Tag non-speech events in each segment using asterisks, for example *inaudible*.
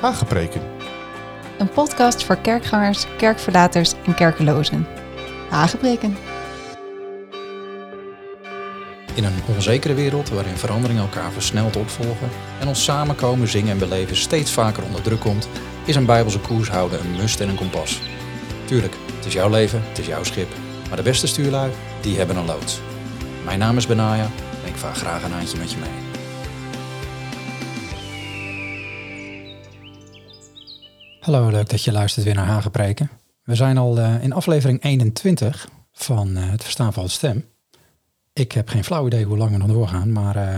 Hagepreken. Een podcast voor kerkgangers, kerkverlaters en kerkelozen. Hagepreken. In een onzekere wereld waarin veranderingen elkaar versneld opvolgen en ons samenkomen, zingen en beleven steeds vaker onder druk komt, is een bijbelse koers houden een must en een kompas. Tuurlijk, het is jouw leven, het is jouw schip, maar de beste stuurlui, die hebben een loods. Mijn naam is Benaya en ik vaar graag een handje met je mee. Hallo, leuk dat je luistert weer naar Hagepreken. We zijn al eh, in aflevering 21 van eh, het Verstaan van het Stem. Ik heb geen flauw idee hoe lang we nog doorgaan, maar eh,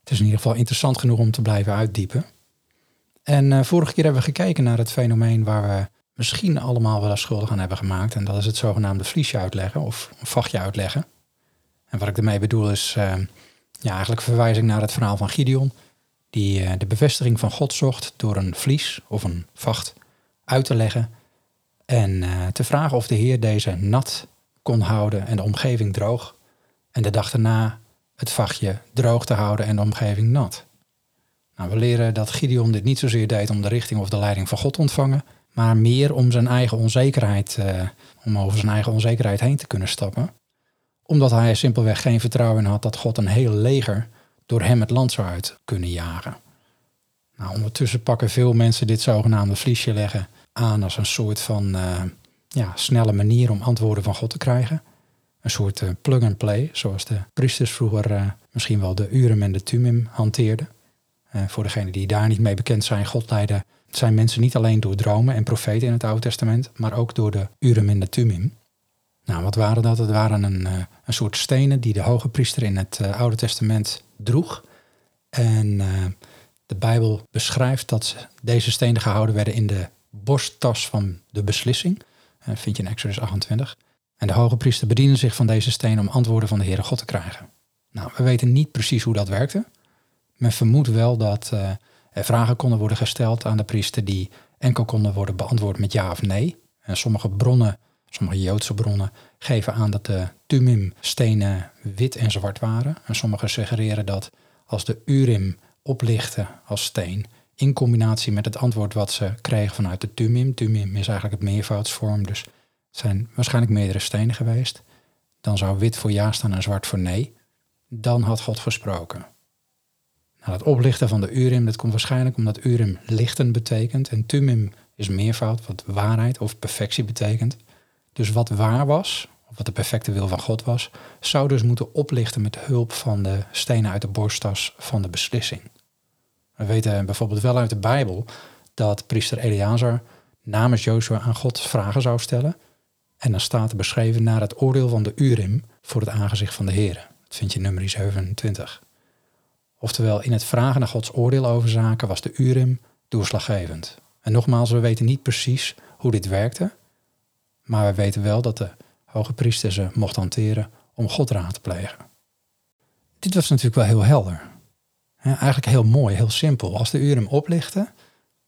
het is in ieder geval interessant genoeg om te blijven uitdiepen. En vorige keer hebben we gekeken naar het fenomeen waar we misschien allemaal wel eens schuldig aan hebben gemaakt. En dat is het zogenaamde vliesje uitleggen of een vachtje uitleggen. En wat ik ermee bedoel is ja, eigenlijk verwijzing naar het verhaal van Gideon, die de bevestiging van God zocht door een vlies of een vacht uit te leggen en uh, te vragen of de Heer deze nat kon houden en de omgeving droog. En de dag daarna het vachtje droog te houden en de omgeving nat. Nou, we leren dat Gideon dit niet zozeer deed om de richting of de leiding van God te ontvangen, maar meer om zijn eigen onzekerheid, uh, om over zijn eigen onzekerheid heen te kunnen stappen. Omdat hij simpelweg geen vertrouwen had dat God een heel leger door hem het land zou uit kunnen jagen. Nou, ondertussen pakken veel mensen dit zogenaamde vliesje leggen aan als een soort van uh, ja, snelle manier om antwoorden van God te krijgen. Een soort uh, plug-and-play, zoals de priesters vroeger uh, misschien wel de Urim en de Tumim hanteerden. voor degenen die daar niet mee bekend zijn, God leidde zijn mensen niet alleen door dromen en profeten in het Oude Testament, maar ook door de Urim en de Tumim. Nou, wat waren dat? Het waren een, een soort stenen die de hoge priester in het Oude Testament droeg. En de Bijbel beschrijft dat deze stenen gehouden werden in de borsttas van de beslissing. Dat vind je in Exodus 28. En de hoge priester bediende zich van deze stenen om antwoorden van de Heere God te krijgen. Nou, we weten niet precies hoe dat werkte. Men vermoedt wel dat uh, er vragen konden worden gesteld aan de priester die enkel konden worden beantwoord met ja of nee. En sommige bronnen, sommige Joodse bronnen, geven aan dat de Tumim-stenen wit en zwart waren. En sommige suggereren dat als de Urim oplichten als steen, in combinatie met het antwoord wat ze kregen vanuit de tumim. Tumim is eigenlijk het meervoudsvorm, dus het zijn waarschijnlijk meerdere stenen geweest. Dan zou wit voor ja staan en zwart voor nee. Dan had God gesproken. Nou, het oplichten van de urim, dat komt waarschijnlijk omdat urim lichten betekent. En tumim is meervoud, wat waarheid of perfectie betekent. Dus wat waar was, of wat de perfecte wil van God was, zou dus moeten oplichten met hulp van de stenen uit de borsttas van de beslissing. We weten bijvoorbeeld wel uit de Bijbel dat priester Eleazar namens Joshua aan God vragen zou stellen. En dan staat er beschreven naar het oordeel van de Urim voor het aangezicht van de Heer. Dat vind je in nummer 27. Oftewel, in het vragen naar Gods oordeel over zaken was de Urim doorslaggevend. En nogmaals, we weten niet precies hoe dit werkte, maar we weten wel dat de hoge priester ze mocht hanteren om God raad te plegen. Dit was natuurlijk wel heel helder eigenlijk heel mooi, heel simpel. Als de uren oplichten,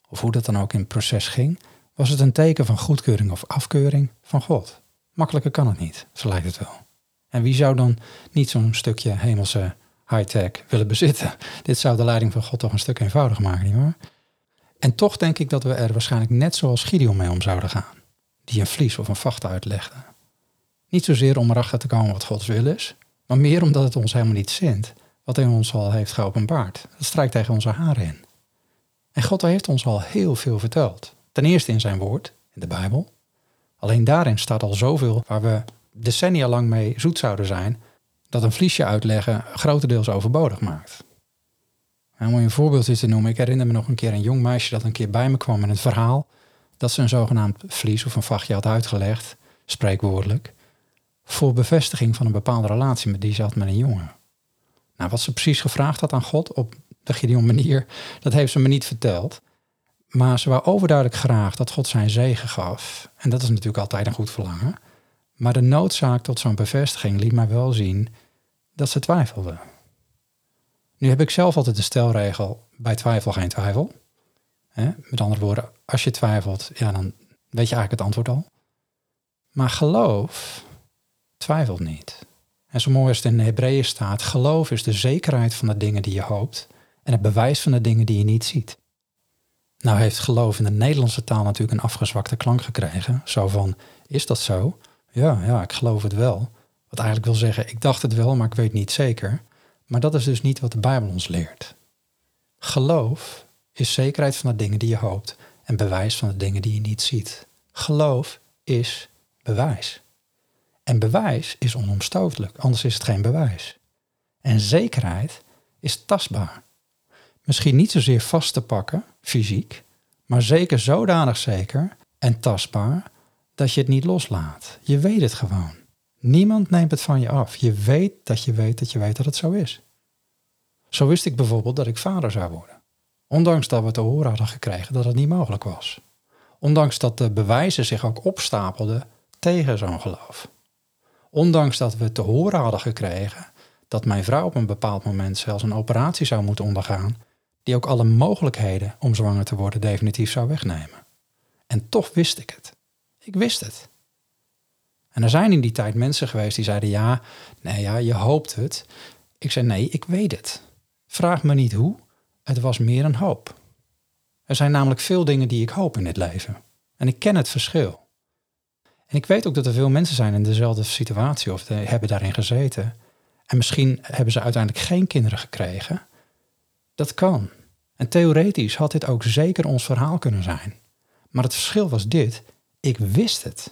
of hoe dat dan ook in het proces ging, was het een teken van goedkeuring of afkeuring van God. Makkelijker kan het niet, zo lijkt het wel. En wie zou dan niet zo'n stukje hemelse high-tech willen bezitten? *laughs* Dit zou de leiding van God toch een stuk eenvoudiger maken, nietwaar? En toch denk ik dat we er waarschijnlijk net zoals Gideon mee om zouden gaan. Die een vlies of een vacht uitlegde. Niet zozeer om erachter te komen wat Gods wil is, maar meer omdat het ons helemaal niet zint wat hij ons al heeft geopenbaard. Dat strijkt tegen onze haren in. En God heeft ons al heel veel verteld. Ten eerste in zijn woord, in de Bijbel. Alleen daarin staat al zoveel waar we decennia lang mee zoet zouden zijn, dat een vliesje uitleggen grotendeels overbodig maakt. om je een voorbeeldje te noemen, ik herinner me nog een keer een jong meisje dat een keer bij me kwam met het verhaal dat ze een zogenaamd vlies of een vachtje had uitgelegd, spreekwoordelijk, voor bevestiging van een bepaalde relatie met die ze had met een jongen. Nou, wat ze precies gevraagd had aan God op de Gideon manier, dat heeft ze me niet verteld. Maar ze wou overduidelijk graag dat God zijn zegen gaf. En dat is natuurlijk altijd een goed verlangen. Maar de noodzaak tot zo'n bevestiging liet mij wel zien dat ze twijfelde. Nu heb ik zelf altijd de stelregel, bij twijfel geen twijfel. Met andere woorden, als je twijfelt, ja, dan weet je eigenlijk het antwoord al. Maar geloof twijfelt niet. En zo mooi als het in Hebreeën staat, geloof is de zekerheid van de dingen die je hoopt en het bewijs van de dingen die je niet ziet. Nou heeft geloof in de Nederlandse taal natuurlijk een afgezwakte klank gekregen. Zo van, is dat zo? Ja, ja, ik geloof het wel. Wat eigenlijk wil zeggen, ik dacht het wel, maar ik weet niet zeker. Maar dat is dus niet wat de Bijbel ons leert. Geloof is zekerheid van de dingen die je hoopt en bewijs van de dingen die je niet ziet. Geloof is bewijs. En bewijs is onomstotelijk, anders is het geen bewijs. En zekerheid is tastbaar. Misschien niet zozeer vast te pakken, fysiek, maar zeker zodanig zeker en tastbaar dat je het niet loslaat. Je weet het gewoon. Niemand neemt het van je af. Je weet dat je weet dat je weet dat het zo is. Zo wist ik bijvoorbeeld dat ik vader zou worden. Ondanks dat we te horen hadden gekregen dat het niet mogelijk was. Ondanks dat de bewijzen zich ook opstapelden tegen zo'n geloof. Ondanks dat we te horen hadden gekregen dat mijn vrouw op een bepaald moment zelfs een operatie zou moeten ondergaan, die ook alle mogelijkheden om zwanger te worden definitief zou wegnemen. En toch wist ik het. Ik wist het. En er zijn in die tijd mensen geweest die zeiden: ja, nee, ja, je hoopt het. Ik zei: nee, ik weet het. Vraag me niet hoe. Het was meer een hoop. Er zijn namelijk veel dingen die ik hoop in dit leven. En ik ken het verschil. En ik weet ook dat er veel mensen zijn in dezelfde situatie of hebben daarin gezeten. En misschien hebben ze uiteindelijk geen kinderen gekregen. Dat kan. En theoretisch had dit ook zeker ons verhaal kunnen zijn. Maar het verschil was dit: ik wist het.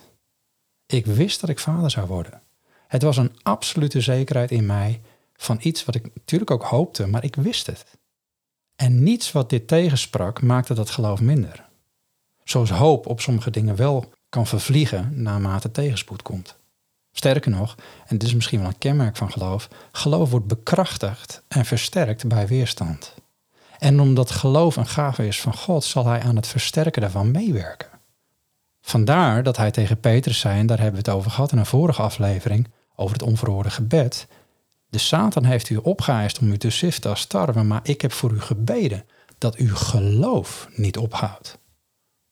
Ik wist dat ik vader zou worden. Het was een absolute zekerheid in mij van iets wat ik natuurlijk ook hoopte, maar ik wist het. En niets wat dit tegensprak maakte dat geloof minder. Zoals hoop op sommige dingen wel kan vervliegen naarmate tegenspoed komt. Sterker nog, en dit is misschien wel een kenmerk van geloof, geloof wordt bekrachtigd en versterkt bij weerstand. En omdat geloof een gave is van God, zal hij aan het versterken daarvan meewerken. Vandaar dat hij tegen Petrus zei, en daar hebben we het over gehad in een vorige aflevering, over het onverhoorde gebed. De Satan heeft u opgeëist om u te siften als tarwe, maar ik heb voor u gebeden dat uw geloof niet ophoudt.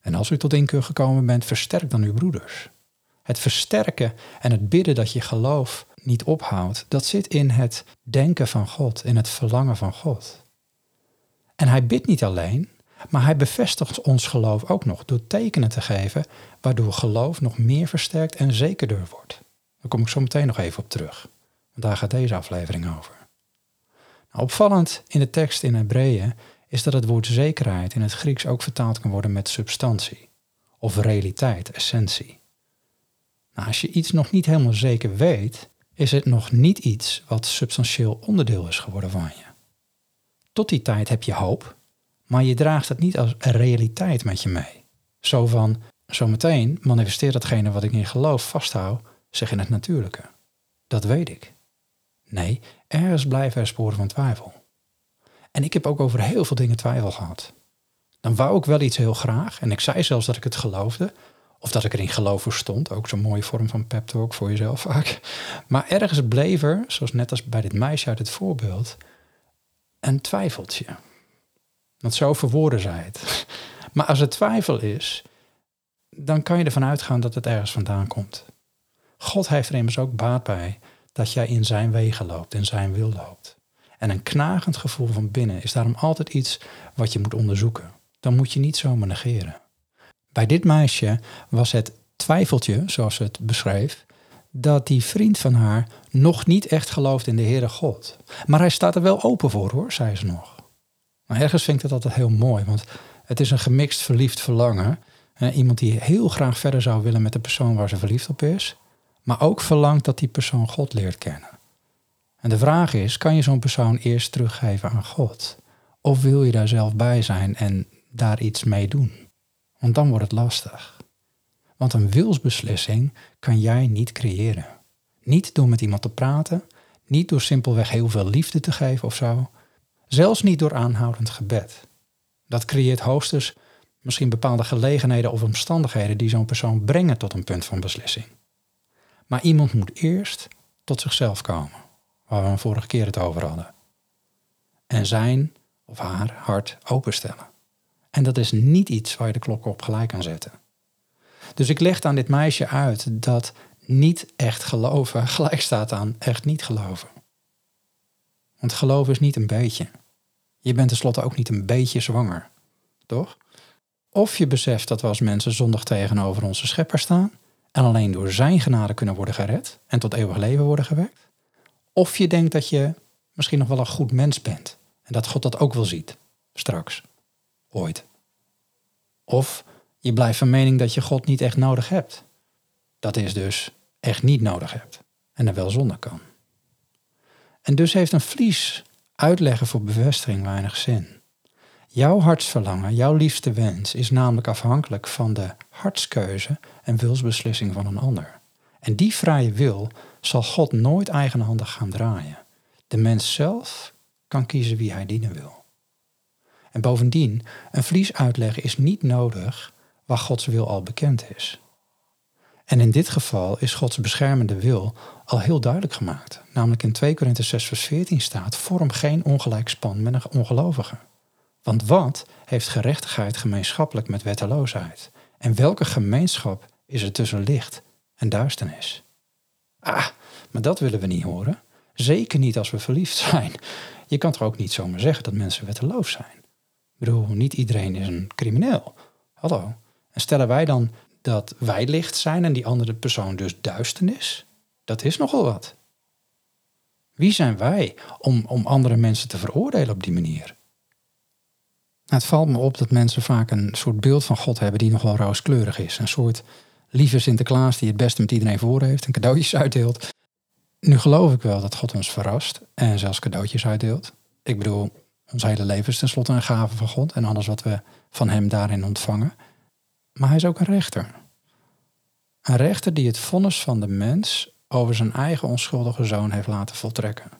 En als u tot inkeur gekomen bent, versterk dan uw broeders. Het versterken en het bidden dat je geloof niet ophoudt, dat zit in het denken van God, in het verlangen van God. En hij bidt niet alleen, maar hij bevestigt ons geloof ook nog door tekenen te geven, waardoor geloof nog meer versterkt en zekerder wordt. Daar kom ik zo meteen nog even op terug, want daar gaat deze aflevering over. Nou, opvallend in de tekst in Hebreeën is dat het woord zekerheid in het Grieks ook vertaald kan worden met substantie of realiteit, essentie. Nou, als je iets nog niet helemaal zeker weet, is het nog niet iets wat substantieel onderdeel is geworden van je. Tot die tijd heb je hoop, maar je draagt het niet als realiteit met je mee. Zo van, zometeen manifesteert datgene wat ik in geloof vasthoud zich in het natuurlijke. Dat weet ik. Nee, ergens blijven er sporen van twijfel. En ik heb ook over heel veel dingen twijfel gehad. Dan wou ik wel iets heel graag en ik zei zelfs dat ik het geloofde, of dat ik erin geloof stond, ook zo'n mooie vorm van pep talk voor jezelf *laughs* vaak. Maar ergens bleef er, zoals net als bij dit meisje uit het voorbeeld, een twijfeltje. Want zo verwoorden zij het. *laughs* Maar als er twijfel is, dan kan je ervan uitgaan dat het ergens vandaan komt. God heeft er immers ook baat bij dat jij in zijn wegen loopt, in zijn wil loopt. En een knagend gevoel van binnen is daarom altijd iets wat je moet onderzoeken. Dan moet je niet zomaar negeren. Bij dit meisje was het twijfeltje, zoals ze het beschreef, dat die vriend van haar nog niet echt gelooft in de Heere God. Maar hij staat er wel open voor hoor, zei ze nog. Maar ergens vind ik dat altijd heel mooi, want het is een gemixt verliefd verlangen. iemand die heel graag verder zou willen met de persoon waar ze verliefd op is, maar ook verlangt dat die persoon God leert kennen. En de vraag is, kan je zo'n persoon eerst teruggeven aan God? Of wil je daar zelf bij zijn en daar iets mee doen? Want dan wordt het lastig. Want een wilsbeslissing kan jij niet creëren. Niet door met iemand te praten, niet door simpelweg heel veel liefde te geven of zo. Zelfs niet door aanhoudend gebed. Dat creëert hoogstens misschien bepaalde gelegenheden of omstandigheden die zo'n persoon brengen tot een punt van beslissing. Maar iemand moet eerst tot zichzelf komen, waar we vorige keer het over hadden. En zijn of haar hart openstellen. En dat is niet iets waar je de klok op gelijk kan zetten. Dus ik leg aan dit meisje uit dat niet echt geloven *laughs* gelijk staat aan echt niet geloven. Want geloven is niet een beetje. Je bent tenslotte ook niet een beetje zwanger, toch? Of je beseft dat we als mensen zondig tegenover onze schepper staan en alleen door zijn genade kunnen worden gered en tot eeuwig leven worden gewekt. Of je denkt dat je misschien nog wel een goed mens bent en dat God dat ook wel ziet, straks, ooit. Of je blijft van mening dat je God niet echt nodig hebt. Dat is dus echt niet nodig hebt en er wel zonder kan. En dus heeft een vlies uitleggen voor bevestiging weinig zin. Jouw hartsverlangen, jouw liefste wens is namelijk afhankelijk van de hartskeuze en wilsbeslissing van een ander. En die vrije wil zal God nooit eigenhandig gaan draaien. De mens zelf kan kiezen wie hij dienen wil. En bovendien, een vlies uitleggen is niet nodig waar Gods wil al bekend is. En in dit geval is Gods beschermende wil al heel duidelijk gemaakt. Namelijk in 2 Korinthe 6 vers 14 staat, vorm geen ongelijk span met een ongelovige. Want wat heeft gerechtigheid gemeenschappelijk met wetteloosheid? En welke gemeenschap is er tussen licht en duisternis? Ah, maar dat willen we niet horen. Zeker niet als we verliefd zijn. Je kan toch ook niet zomaar zeggen dat mensen wetteloos zijn? Ik bedoel, niet iedereen is een crimineel. Hallo. En stellen wij dan dat wij licht zijn en die andere persoon dus duisternis? Dat is nogal wat. Wie zijn wij om, om andere mensen te veroordelen op die manier? Nou, het valt me op dat mensen vaak een soort beeld van God hebben die nogal rooskleurig is. Een soort lieve Sinterklaas die het beste met iedereen voor heeft en cadeautjes *laughs* uitdeelt. Nu geloof ik wel dat God ons verrast en zelfs cadeautjes uitdeelt. Ik bedoel, ons hele leven is tenslotte een gave van God en alles wat we van Hem daarin ontvangen. Maar Hij is ook een rechter. Een rechter die het vonnis van de mens over zijn eigen onschuldige zoon heeft laten voltrekken.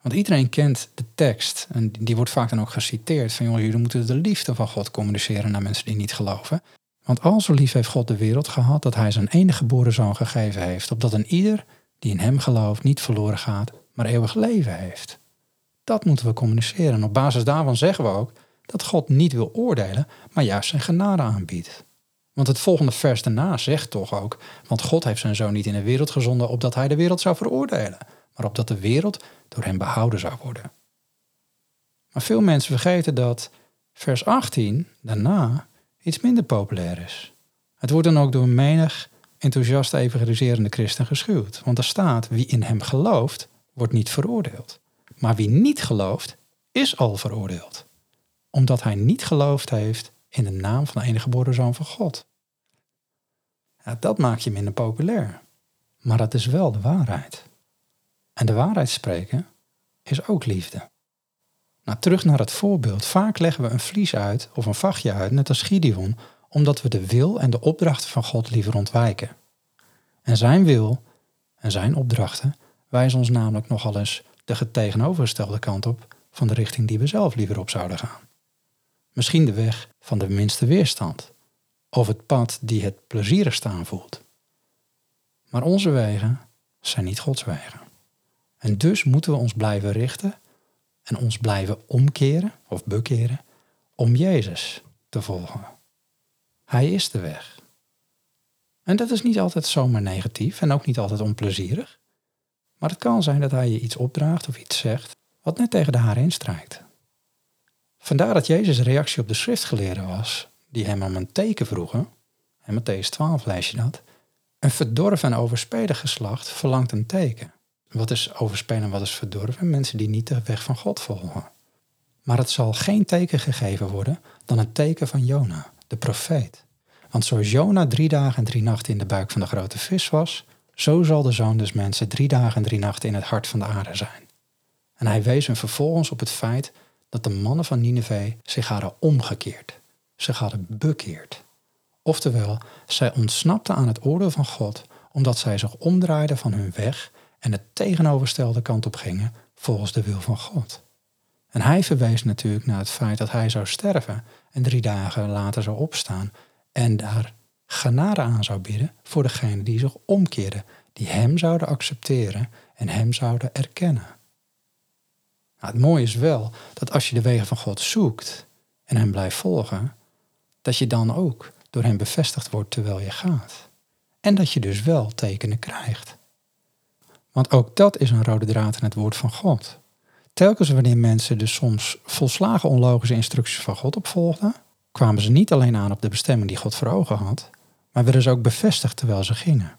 Want iedereen kent de tekst en die wordt vaak dan ook geciteerd van jongens, jullie moeten de liefde van God communiceren naar mensen die niet geloven. Want al zo lief heeft God de wereld gehad dat hij zijn enige geboren zoon gegeven heeft, opdat een ieder die in hem gelooft niet verloren gaat, maar eeuwig leven heeft. Dat moeten we communiceren. En op basis daarvan zeggen we ook dat God niet wil oordelen, maar juist zijn genade aanbiedt. Want het volgende vers daarna zegt toch ook, want God heeft zijn zoon niet in de wereld gezonden opdat hij de wereld zou veroordelen, maar opdat de wereld door hem behouden zou worden. Maar veel mensen vergeten dat vers 18 daarna iets minder populair is. Het wordt dan ook door menig enthousiast evangeliserende christen geschuwd. Want er staat, wie in hem gelooft, wordt niet veroordeeld. Maar wie niet gelooft, is al veroordeeld. Omdat hij niet geloofd heeft in de naam van de enige geboren zoon van God. Ja, dat maakt je minder populair. Maar dat is wel de waarheid. En de waarheid spreken is ook liefde. Nou, terug naar het voorbeeld. Vaak leggen we een vlies uit of een vachtje uit, net als Gideon, omdat we de wil en de opdrachten van God liever ontwijken. En zijn wil en zijn opdrachten wijzen ons namelijk nogal eens de tegenovergestelde kant op van de richting die we zelf liever op zouden gaan. Misschien de weg van de minste weerstand, of het pad die het plezierigst aanvoelt. Maar onze wegen zijn niet Gods wegen. En dus moeten we ons blijven richten en ons blijven omkeren of bekeren om Jezus te volgen. Hij is de weg. En dat is niet altijd zomaar negatief en ook niet altijd onplezierig. Maar het kan zijn dat hij je iets opdraagt of iets zegt wat net tegen de haar instrijkt. Vandaar dat Jezus' reactie op de schriftgeleerden was, die hem om een teken vroegen, en Matthäus 12 lees je dat, een verdorven en overspelig geslacht verlangt een teken. Wat is overspelen en wat is verdorven? Mensen die niet de weg van God volgen. Maar het zal geen teken gegeven worden dan het teken van Jona, de profeet. Want zoals Jona drie dagen en drie nachten in de buik van de grote vis was, zo zal de zoon des mensen drie dagen en drie nachten in het hart van de aarde zijn. En hij wees hen vervolgens op het feit dat de mannen van Nineveh zich hadden omgekeerd. Zich hadden bekeerd. Oftewel, zij ontsnapten aan het oordeel van God omdat zij zich omdraaiden van hun weg en de tegenovergestelde kant op gingen volgens de wil van God. En hij verwees natuurlijk naar het feit dat hij zou sterven en drie dagen later zou opstaan en daar genade aan zou bieden voor degenen die zich omkeerden, die hem zouden accepteren en hem zouden erkennen. Nou, het mooie is wel dat als je de wegen van God zoekt en hem blijft volgen, dat je dan ook door hem bevestigd wordt terwijl je gaat. En dat je dus wel tekenen krijgt. Want ook dat is een rode draad in het woord van God. Telkens wanneer mensen dus soms volslagen onlogische instructies van God opvolgden, kwamen ze niet alleen aan op de bestemming die God voor ogen had, maar werden ze ook bevestigd terwijl ze gingen.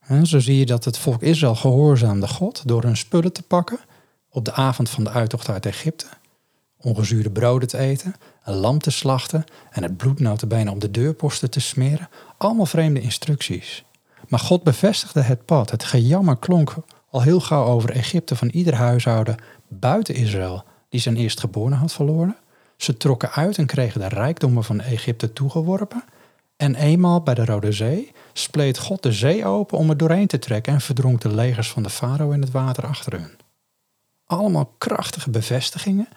En zo zie je dat het volk Israël gehoorzaamde God door hun spullen te pakken op de avond van de uittocht uit Egypte, ongezuurde broden te eten, een lam te slachten en het bloed bijna op de deurposten te smeren. Allemaal vreemde instructies. Maar God bevestigde het pad. Het gejammer klonk al heel gauw over Egypte van ieder huishouden buiten Israël die zijn eerstgeborene had verloren. Ze trokken uit en kregen de rijkdommen van Egypte toegeworpen. En eenmaal bij de Rode Zee spleet God de zee open om er doorheen te trekken en verdronk de legers van de farao in het water achter hun. Allemaal krachtige bevestigingen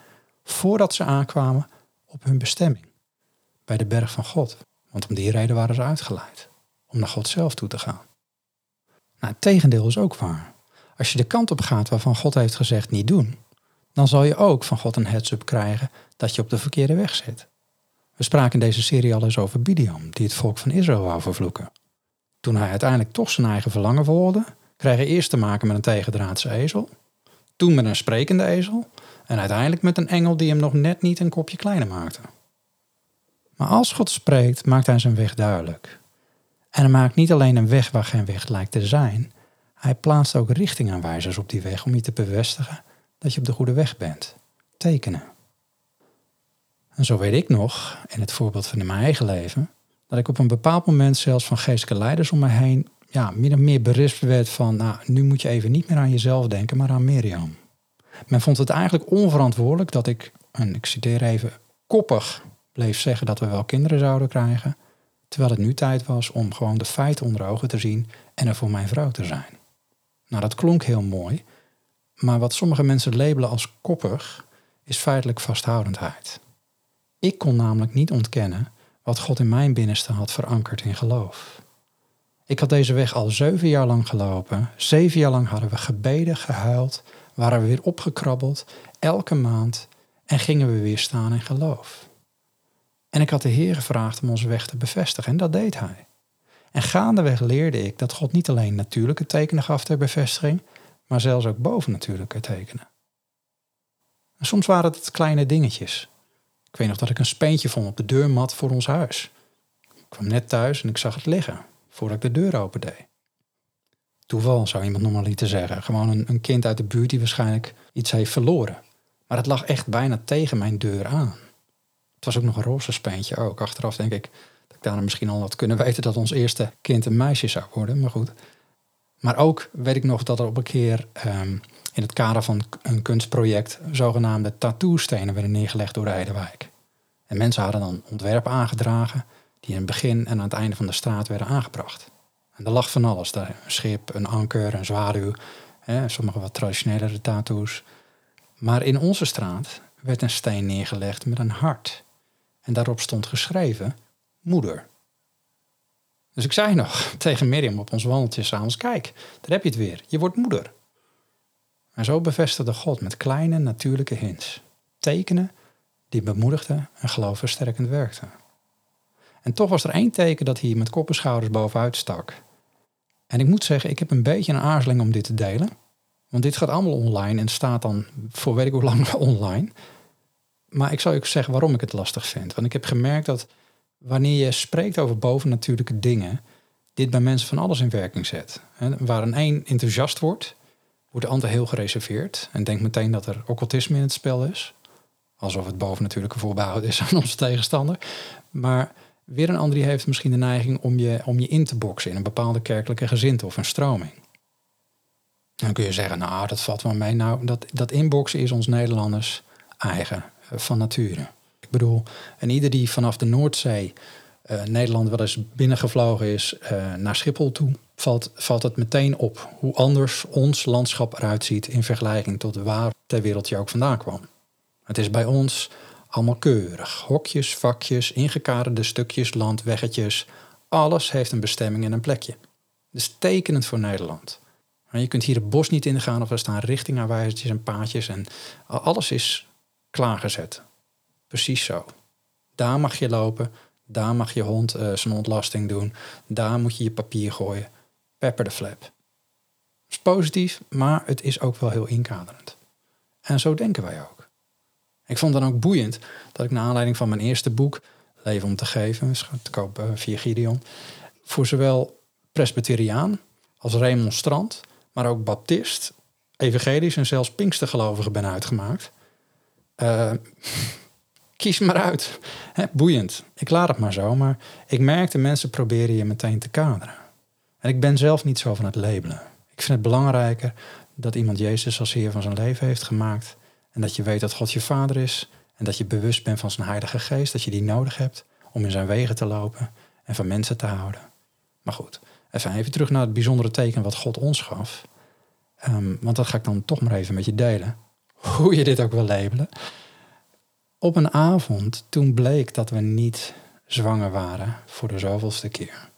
voordat ze aankwamen op hun bestemming, bij de berg van God. Want om die reden waren ze uitgeleid, om naar God zelf toe te gaan. Nou, het tegendeel is ook waar. Als je de kant op gaat waarvan God heeft gezegd niet doen, dan zal je ook van God een heads-up krijgen dat je op de verkeerde weg zit. We spraken in deze serie al eens over Bidiam, die het volk van Israël wou vervloeken. Toen hij uiteindelijk toch zijn eigen verlangen volgde, kreeg hij eerst te maken met een tegendraadse ezel, toen met een sprekende ezel en uiteindelijk met een engel die hem nog net niet een kopje kleiner maakte. Maar als God spreekt, maakt hij zijn weg duidelijk. En hij maakt niet alleen een weg waar geen weg lijkt te zijn, hij plaatst ook richtingaanwijzers op die weg om je te bevestigen dat je op de goede weg bent. Tekenen. En zo weet ik nog, in het voorbeeld van mijn eigen leven, dat ik op een bepaald moment zelfs van geestelijke leiders om me heen ja, min of meer berispt werd van, nou, nu moet je even niet meer aan jezelf denken, maar aan Mirjam. Men vond het eigenlijk onverantwoordelijk dat ik, en ik citeer even, koppig bleef zeggen dat we wel kinderen zouden krijgen, terwijl het nu tijd was om gewoon de feiten onder ogen te zien en er voor mijn vrouw te zijn. Nou, dat klonk heel mooi, maar wat sommige mensen labelen als koppig is feitelijk vasthoudendheid. Ik kon namelijk niet ontkennen wat God in mijn binnenste had verankerd in geloof. Ik had deze weg al zeven jaar lang gelopen. Zeven jaar lang hadden we gebeden, gehuild, waren we weer opgekrabbeld, elke maand, en gingen we weer staan in geloof. En ik had de Heer gevraagd om onze weg te bevestigen, en dat deed Hij. En gaandeweg leerde ik dat God niet alleen natuurlijke tekenen gaf ter bevestiging, maar zelfs ook bovennatuurlijke tekenen. En soms waren het kleine dingetjes. Ik weet nog dat ik een speentje vond op de deurmat voor ons huis. Ik kwam net thuis en ik zag het liggen voordat ik de deur opendeed. Toeval zou iemand te zeggen. Gewoon een, een kind uit de buurt die waarschijnlijk iets heeft verloren. Maar het lag echt bijna tegen mijn deur aan. Was ook nog een roze speentje ook. Achteraf denk ik dat ik daar misschien al had kunnen weten dat ons eerste kind een meisje zou worden. Maar goed. Maar ook weet ik nog dat er op een keer ehm, in het kader van een kunstproject zogenaamde tattoo-stenen werden neergelegd door de Heidewijk. En mensen hadden dan ontwerpen aangedragen die in het begin en aan het einde van de straat werden aangebracht. En er lag van alles daar. Een schip, een anker, een zwaluw, hè, sommige wat traditionelere tattoos. Maar in onze straat werd een steen neergelegd met een hart. En daarop stond geschreven moeder. Dus ik zei nog *laughs* tegen Mirjam op ons wandeltje s'avonds, kijk, daar heb je het weer, je wordt moeder. En zo bevestigde God met kleine natuurlijke hints, tekenen die bemoedigden en geloofversterkend werkten. En toch was er één teken dat hij met kop en schouders bovenuit stak. En ik moet zeggen, ik heb een beetje een aarzeling om dit te delen. Want dit gaat allemaal online en staat dan voor weet ik hoe lang *laughs* online. Maar ik zal je ook zeggen waarom ik het lastig vind. Want ik heb gemerkt dat wanneer je spreekt over bovennatuurlijke dingen, dit bij mensen van alles in werking zet. Waar een een enthousiast wordt, wordt de ander heel gereserveerd en denkt meteen dat er occultisme in het spel is. Alsof het bovennatuurlijke voorbehouden is aan onze tegenstander. Maar weer een ander die heeft misschien de neiging om je, om je in te boksen in een bepaalde kerkelijke gezinte of een stroming. Dan kun je zeggen, nou dat valt wel mee. Nou, dat, dat inboksen is ons Nederlanders eigen, van nature. Ik bedoel, en ieder die vanaf de Noordzee uh, Nederland wel eens binnengevlogen is uh, naar Schiphol toe, valt, valt het meteen op hoe anders ons landschap eruit ziet in vergelijking tot waar ter wereld je ook vandaan kwam. Het is bij ons allemaal keurig. Hokjes, vakjes, ingekaderde stukjes land, weggetjes. Alles heeft een bestemming en een plekje. Dus tekenend voor Nederland. je kunt hier het bos niet ingaan of er staan richtingaanwijzertjes en paadjes. En alles is klaargezet. Precies zo. Daar mag je lopen. Daar mag je hond uh, zijn ontlasting doen. Daar moet je je papier gooien. Pepper de flap. Het is positief, maar het is ook wel heel inkaderend. En zo denken wij ook. Ik vond dan ook boeiend dat ik naar aanleiding van mijn eerste boek Leven om te geven, is te koop via Gideon. Voor zowel presbyteriaan als remonstrant, maar ook baptist, evangelisch en zelfs pinkstergelovigen ben uitgemaakt. Uh, *laughs* kies maar uit. boeiend. Ik laat het maar zo, maar ik merkte mensen proberen je meteen te kaderen. En ik ben zelf niet zo van het labelen. Ik vind het belangrijker dat iemand Jezus als Heer van zijn leven heeft gemaakt. En dat je weet dat God je vader is. En dat je bewust bent van zijn Heilige Geest. Dat je die nodig hebt om in zijn wegen te lopen en van mensen te houden. Maar goed, even, even terug naar het bijzondere teken wat God ons gaf. Ehm, want dat ga ik dan toch maar even met je delen. Hoe je dit ook wil labelen. Op een avond, toen bleek dat we niet zwanger waren voor de zoveelste keer.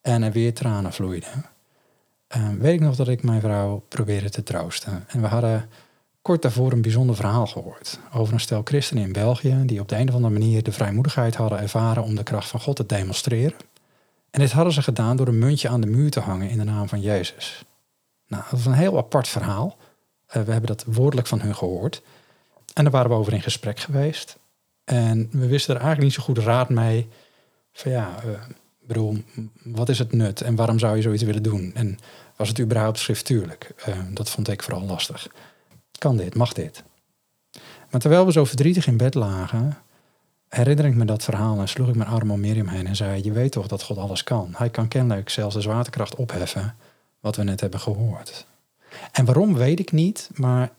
En er weer tranen vloeiden. Ehm, weet ik nog dat ik mijn vrouw probeerde te troosten. En we hadden kort daarvoor een bijzonder verhaal gehoord. Over een stel christenen in België die op de een of andere manier de vrijmoedigheid hadden ervaren om de kracht van God te demonstreren. En dit hadden ze gedaan door een muntje aan de muur te hangen in de naam van Jezus. Nou, dat is een heel apart verhaal. Eh, we hebben dat woordelijk van hun gehoord. En daar waren we over in gesprek geweest. En we wisten er eigenlijk niet zo goed raad mee. Van ja, uh, bedoel, wat is het nut en waarom zou je zoiets willen doen? En was het überhaupt schriftuurlijk? Uh, dat vond ik vooral lastig. Kan dit? Mag dit? Maar terwijl we zo verdrietig in bed lagen, herinner ik me dat verhaal en sloeg ik mijn arm om Miriam heen en zei: Je weet toch dat God alles kan? Hij kan kennelijk zelfs de zwaartekracht opheffen, wat we net hebben gehoord. En waarom weet ik niet, maar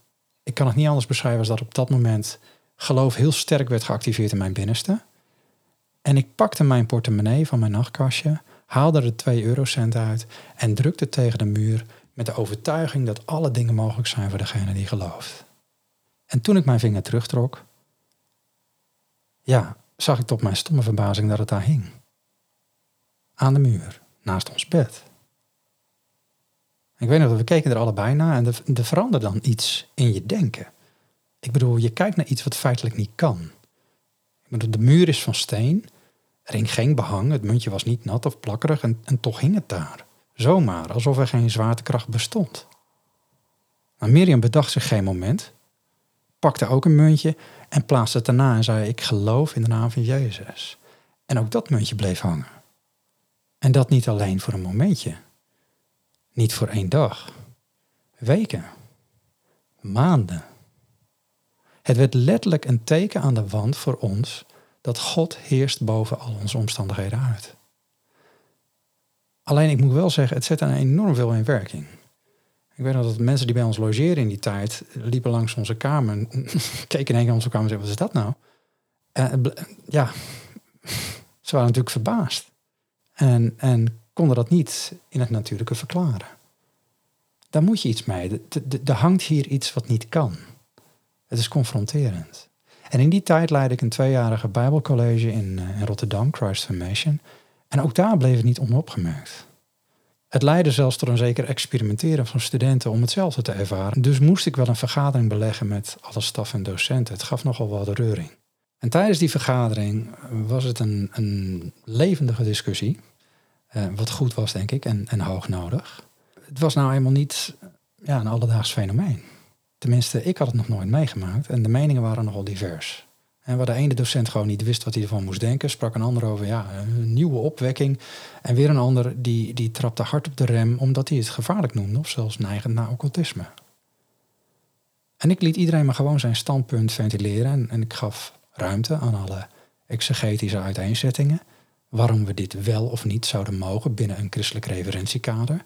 ik kan het niet anders beschrijven als dat op dat moment geloof heel sterk werd geactiveerd in mijn binnenste. En ik pakte mijn portemonnee van mijn nachtkastje, haalde er 2 eurocent uit en drukte tegen de muur met de overtuiging dat alle dingen mogelijk zijn voor degene die gelooft. En toen ik mijn vinger terugtrok, ja, zag ik tot mijn stomme verbazing dat het daar hing. Aan de muur, naast ons bed. Ik weet nog dat we keken er allebei naar en er, er veranderde dan iets in je denken. Ik bedoel, je kijkt naar iets wat feitelijk niet kan. Ik bedoel, de muur is van steen. Er hing geen behang, het muntje was niet nat of plakkerig en, toch hing het daar. Zomaar, alsof er geen zwaartekracht bestond. Maar Mirjam bedacht zich geen moment, pakte ook een muntje en plaatste het daarna en zei: Ik geloof in de naam van Jezus. En ook dat muntje bleef hangen. En dat niet alleen voor een momentje. Niet voor één dag. Weken. Maanden. Het werd letterlijk een teken aan de wand voor ons dat God heerst boven al onze omstandigheden uit. Alleen ik moet wel zeggen, het zet een enorm veel in werking. Ik weet nog dat mensen die bij ons logeren in die tijd liepen langs onze kamer, *laughs* keken in keer onze kamer en zeiden: Wat is dat nou? ja, *laughs* ze waren natuurlijk verbaasd. En, en konden dat niet in het natuurlijke verklaren. Daar moet je iets mee. Er hangt hier iets wat niet kan. Het is confronterend. En in die tijd leidde ik een tweejarige Bijbelcollege in, eh, in Rotterdam, Christ Formation. En ook daar bleef het niet onopgemerkt. Het leidde zelfs tot een zeker experimenteren van studenten om hetzelfde te ervaren. Dus moest ik wel een vergadering beleggen met alle staf en docenten. Het gaf nogal wat reuring. En tijdens die vergadering was het een, een levendige discussie. Eh, wat goed was, denk ik, en, en hoog nodig. Het was nou eenmaal niet ja, een alledaags fenomeen. Tenminste, ik had het nog nooit meegemaakt en de meningen waren nogal divers. En waar de ene docent gewoon niet wist wat hij ervan moest denken, sprak een ander over ja, een nieuwe opwekking. En weer een ander die, die trapte hard op de rem omdat hij het gevaarlijk noemde of zelfs neigend naar occultisme. En ik liet iedereen maar gewoon zijn standpunt ventileren en, en ik gaf ruimte aan alle exegetische uiteenzettingen waarom we dit wel of niet zouden mogen binnen een christelijk referentiekader.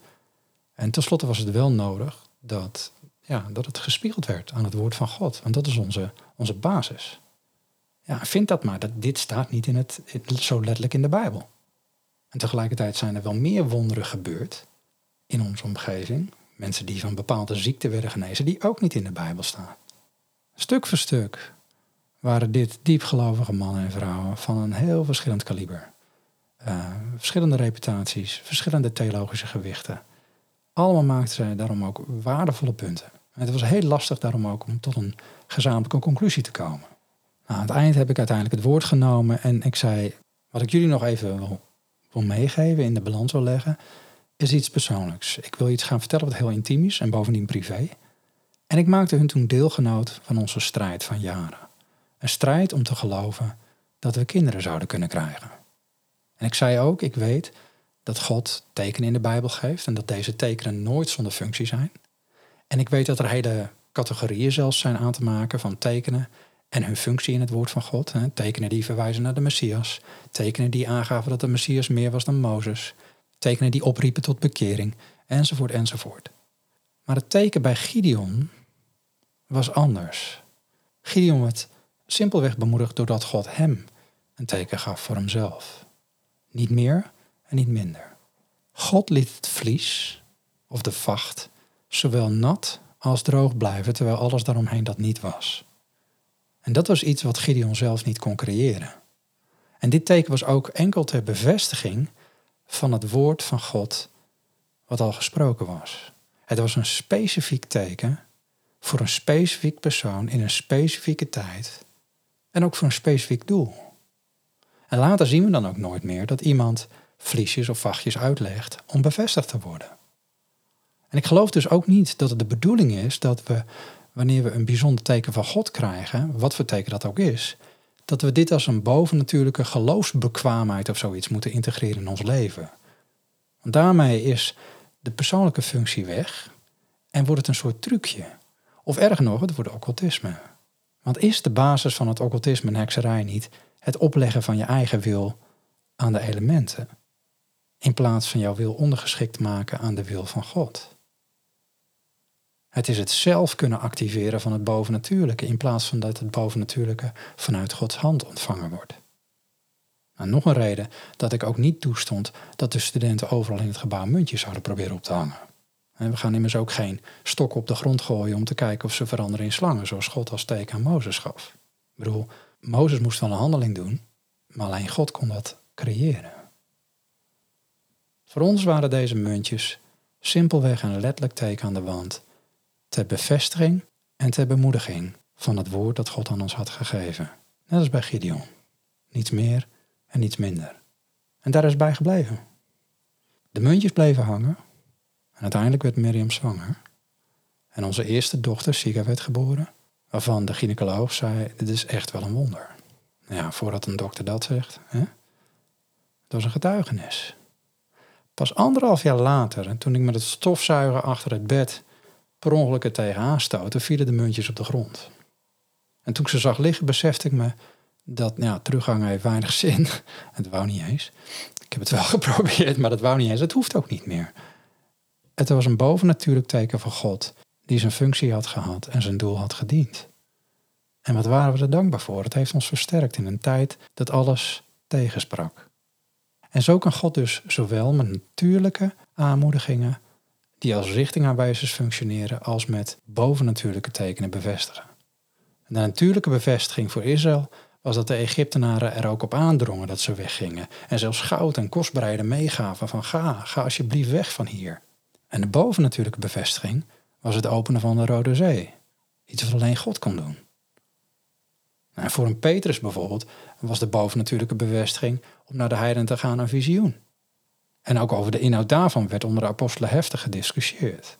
En tenslotte was het wel nodig dat, ja, dat het gespiegeld werd aan het woord van God. Want dat is onze, onze basis. Ja, vind dat maar, dat dit staat niet in het, zo letterlijk in de Bijbel. En tegelijkertijd zijn er wel meer wonderen gebeurd in onze omgeving. Mensen die van bepaalde ziekten werden genezen, die ook niet in de Bijbel staan. Stuk voor stuk waren dit diepgelovige mannen en vrouwen van een heel verschillend kaliber. Uh, verschillende reputaties, verschillende theologische gewichten. Allemaal maakten zij daarom ook waardevolle punten. En het was heel lastig daarom ook om tot een gezamenlijke conclusie te komen. Nou, aan het eind heb ik uiteindelijk het woord genomen en ik zei, wat ik jullie nog even wil, wil meegeven, in de balans wil leggen, is iets persoonlijks. Ik wil iets gaan vertellen wat heel intiem is en bovendien privé. En ik maakte hun toen deelgenoot van onze strijd van jaren. Een strijd om te geloven dat we kinderen zouden kunnen krijgen. En ik zei ook, ik weet dat God tekenen in de Bijbel geeft en dat deze tekenen nooit zonder functie zijn. En ik weet dat er hele categorieën zelfs zijn aan te maken van tekenen en hun functie in het woord van God. Tekenen die verwijzen naar de Messias, tekenen die aangaven dat de Messias meer was dan Mozes, tekenen die opriepen tot bekering, enzovoort, enzovoort. Maar het teken bij Gideon was anders. Gideon werd simpelweg bemoedigd doordat God hem een teken gaf voor hemzelf. Niet meer en niet minder. God liet het vlies, of de vacht, zowel nat als droog blijven, terwijl alles daaromheen dat niet was. En dat was iets wat Gideon zelf niet kon creëren. En dit teken was ook enkel ter bevestiging van het woord van God wat al gesproken was. Het was een specifiek teken voor een specifiek persoon in een specifieke tijd en ook voor een specifiek doel. En later zien we dan ook nooit meer dat iemand vliesjes of vachtjes uitlegt om bevestigd te worden. En ik geloof dus ook niet dat het de bedoeling is dat we, wanneer we een bijzonder teken van God krijgen, wat voor teken dat ook is, dat we dit als een bovennatuurlijke geloofsbekwaamheid of zoiets moeten integreren in ons leven. Want daarmee is de persoonlijke functie weg en wordt het een soort trucje. Of erger nog, het wordt occultisme. Want is de basis van het occultisme en hekserij niet het opleggen van je eigen wil aan de elementen, in plaats van jouw wil ondergeschikt maken aan de wil van God? Het is het zelf kunnen activeren van het bovennatuurlijke, in plaats van dat het bovennatuurlijke vanuit Gods hand ontvangen wordt. Nou, nog een reden dat ik ook niet toestond dat de studenten overal in het gebouw muntjes zouden proberen op te hangen. we gaan immers ook geen stok op de grond gooien om te kijken of ze veranderen in slangen, zoals God als teken aan Mozes gaf. Ik bedoel, Mozes moest wel een handeling doen, maar alleen God kon dat creëren. Voor ons waren deze muntjes simpelweg een letterlijk teken aan de wand, ter bevestiging en ter bemoediging van het woord dat God aan ons had gegeven. Net als bij Gideon. Niets meer en niets minder. En daar is bij gebleven. De muntjes bleven hangen en uiteindelijk werd Miriam zwanger. En onze eerste dochter, Siga, werd geboren, waarvan de gynaecoloog zei, dit is echt wel een wonder. Nou ja, voordat een dokter dat zegt, hè? het was een getuigenis. Pas anderhalf jaar later, en toen ik met het stofzuigen achter het bed per ongeluk er tegenaan stootte, vielen de muntjes op de grond. En toen ik ze zag liggen, besefte ik me dat ja, teruggangen heeft weinig *laughs* zin. Het wou niet eens. Ik heb het wel *laughs* geprobeerd, maar dat wou niet eens. Het hoeft ook niet meer. Het was een bovennatuurlijk teken van God die zijn functie had gehad en zijn doel had gediend. En wat waren we er dankbaar voor? Het heeft ons versterkt in een tijd dat alles tegensprak. En zo kan God dus zowel met natuurlijke aanmoedigingen die als richtingaanwijzers functioneren als met bovennatuurlijke tekenen bevestigen. De natuurlijke bevestiging voor Israël was dat de Egyptenaren er ook op aandrongen dat ze weggingen en zelfs goud en kostbaarheden meegaven van ga, ga alsjeblieft weg van hier. En de bovennatuurlijke bevestiging was het openen van de Rode Zee, iets wat alleen God kon doen. En voor een Petrus bijvoorbeeld was de bovennatuurlijke bevestiging om naar de heiden te gaan een visioen. En ook over de inhoud daarvan werd onder de apostelen heftig gediscussieerd.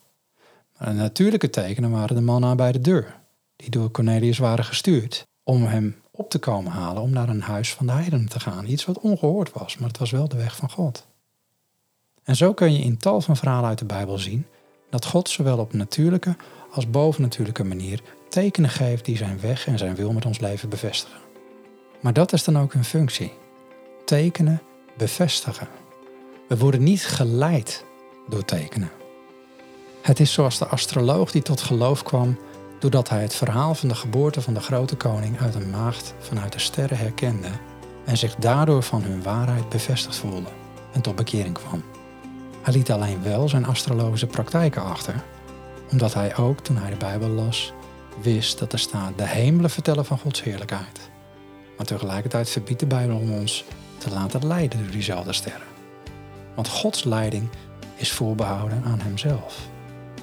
Maar natuurlijke tekenen waren de mannen bij de deur, die door Cornelius waren gestuurd om hem op te komen halen om naar een huis van de heidenen te gaan. Iets wat ongehoord was, maar het was wel de weg van God. En zo kun je in tal van verhalen uit de Bijbel zien dat God zowel op natuurlijke als bovennatuurlijke manier tekenen geeft die zijn weg en zijn wil met ons leven bevestigen. Maar dat is dan ook hun functie. Tekenen bevestigen. We worden niet geleid door tekenen. Het is zoals de astroloog die tot geloof kwam doordat hij het verhaal van de geboorte van de grote koning uit een maagd vanuit de sterren herkende en zich daardoor van hun waarheid bevestigd voelde en tot bekering kwam. Hij liet alleen wel zijn astrologische praktijken achter, omdat hij ook toen hij de Bijbel las, wist dat er staat de hemelen vertellen van Gods heerlijkheid. Maar tegelijkertijd verbiedt de Bijbel om ons te laten leiden door diezelfde sterren. Want Gods leiding is voorbehouden aan Hemzelf,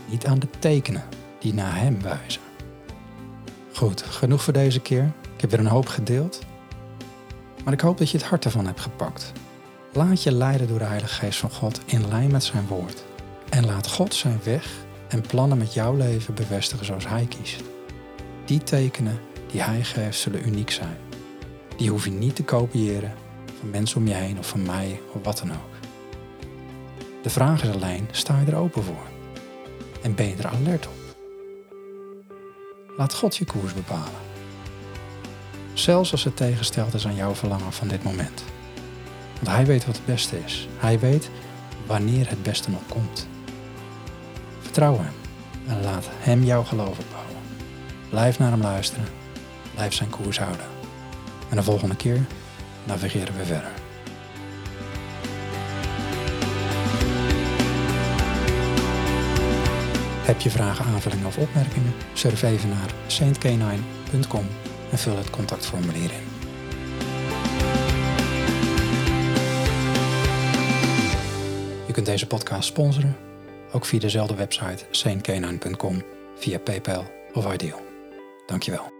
niet aan de tekenen die naar Hem wijzen. Goed, genoeg voor deze keer. Ik heb weer een hoop gedeeld. Maar ik hoop dat je het hart ervan hebt gepakt. Laat je leiden door de Heilige Geest van God in lijn met zijn woord. En laat God zijn weg en plannen met jouw leven bevestigen zoals Hij kiest. Die tekenen die Hij geeft zullen uniek zijn. Die hoef je niet te kopiëren van mensen om je heen of van mij of wat dan ook. De vraag is alleen, sta je er open voor? En ben je er alert op? Laat God je koers bepalen. Zelfs als het tegengesteld is aan jouw verlangen van dit moment. Want hij weet wat het beste is. Hij weet wanneer het beste nog komt. Vertrouw hem en laat hem jouw geloof opbouwen. Blijf naar hem luisteren. Blijf zijn koers houden. En de volgende keer navigeren we verder. Heb je vragen, aanvullingen of opmerkingen? Surf even naar saintk9.com en vul het contactformulier in. Kunt deze podcast sponsoren, ook via dezelfde website saintk9.com, via PayPal of Ideal. Dankjewel.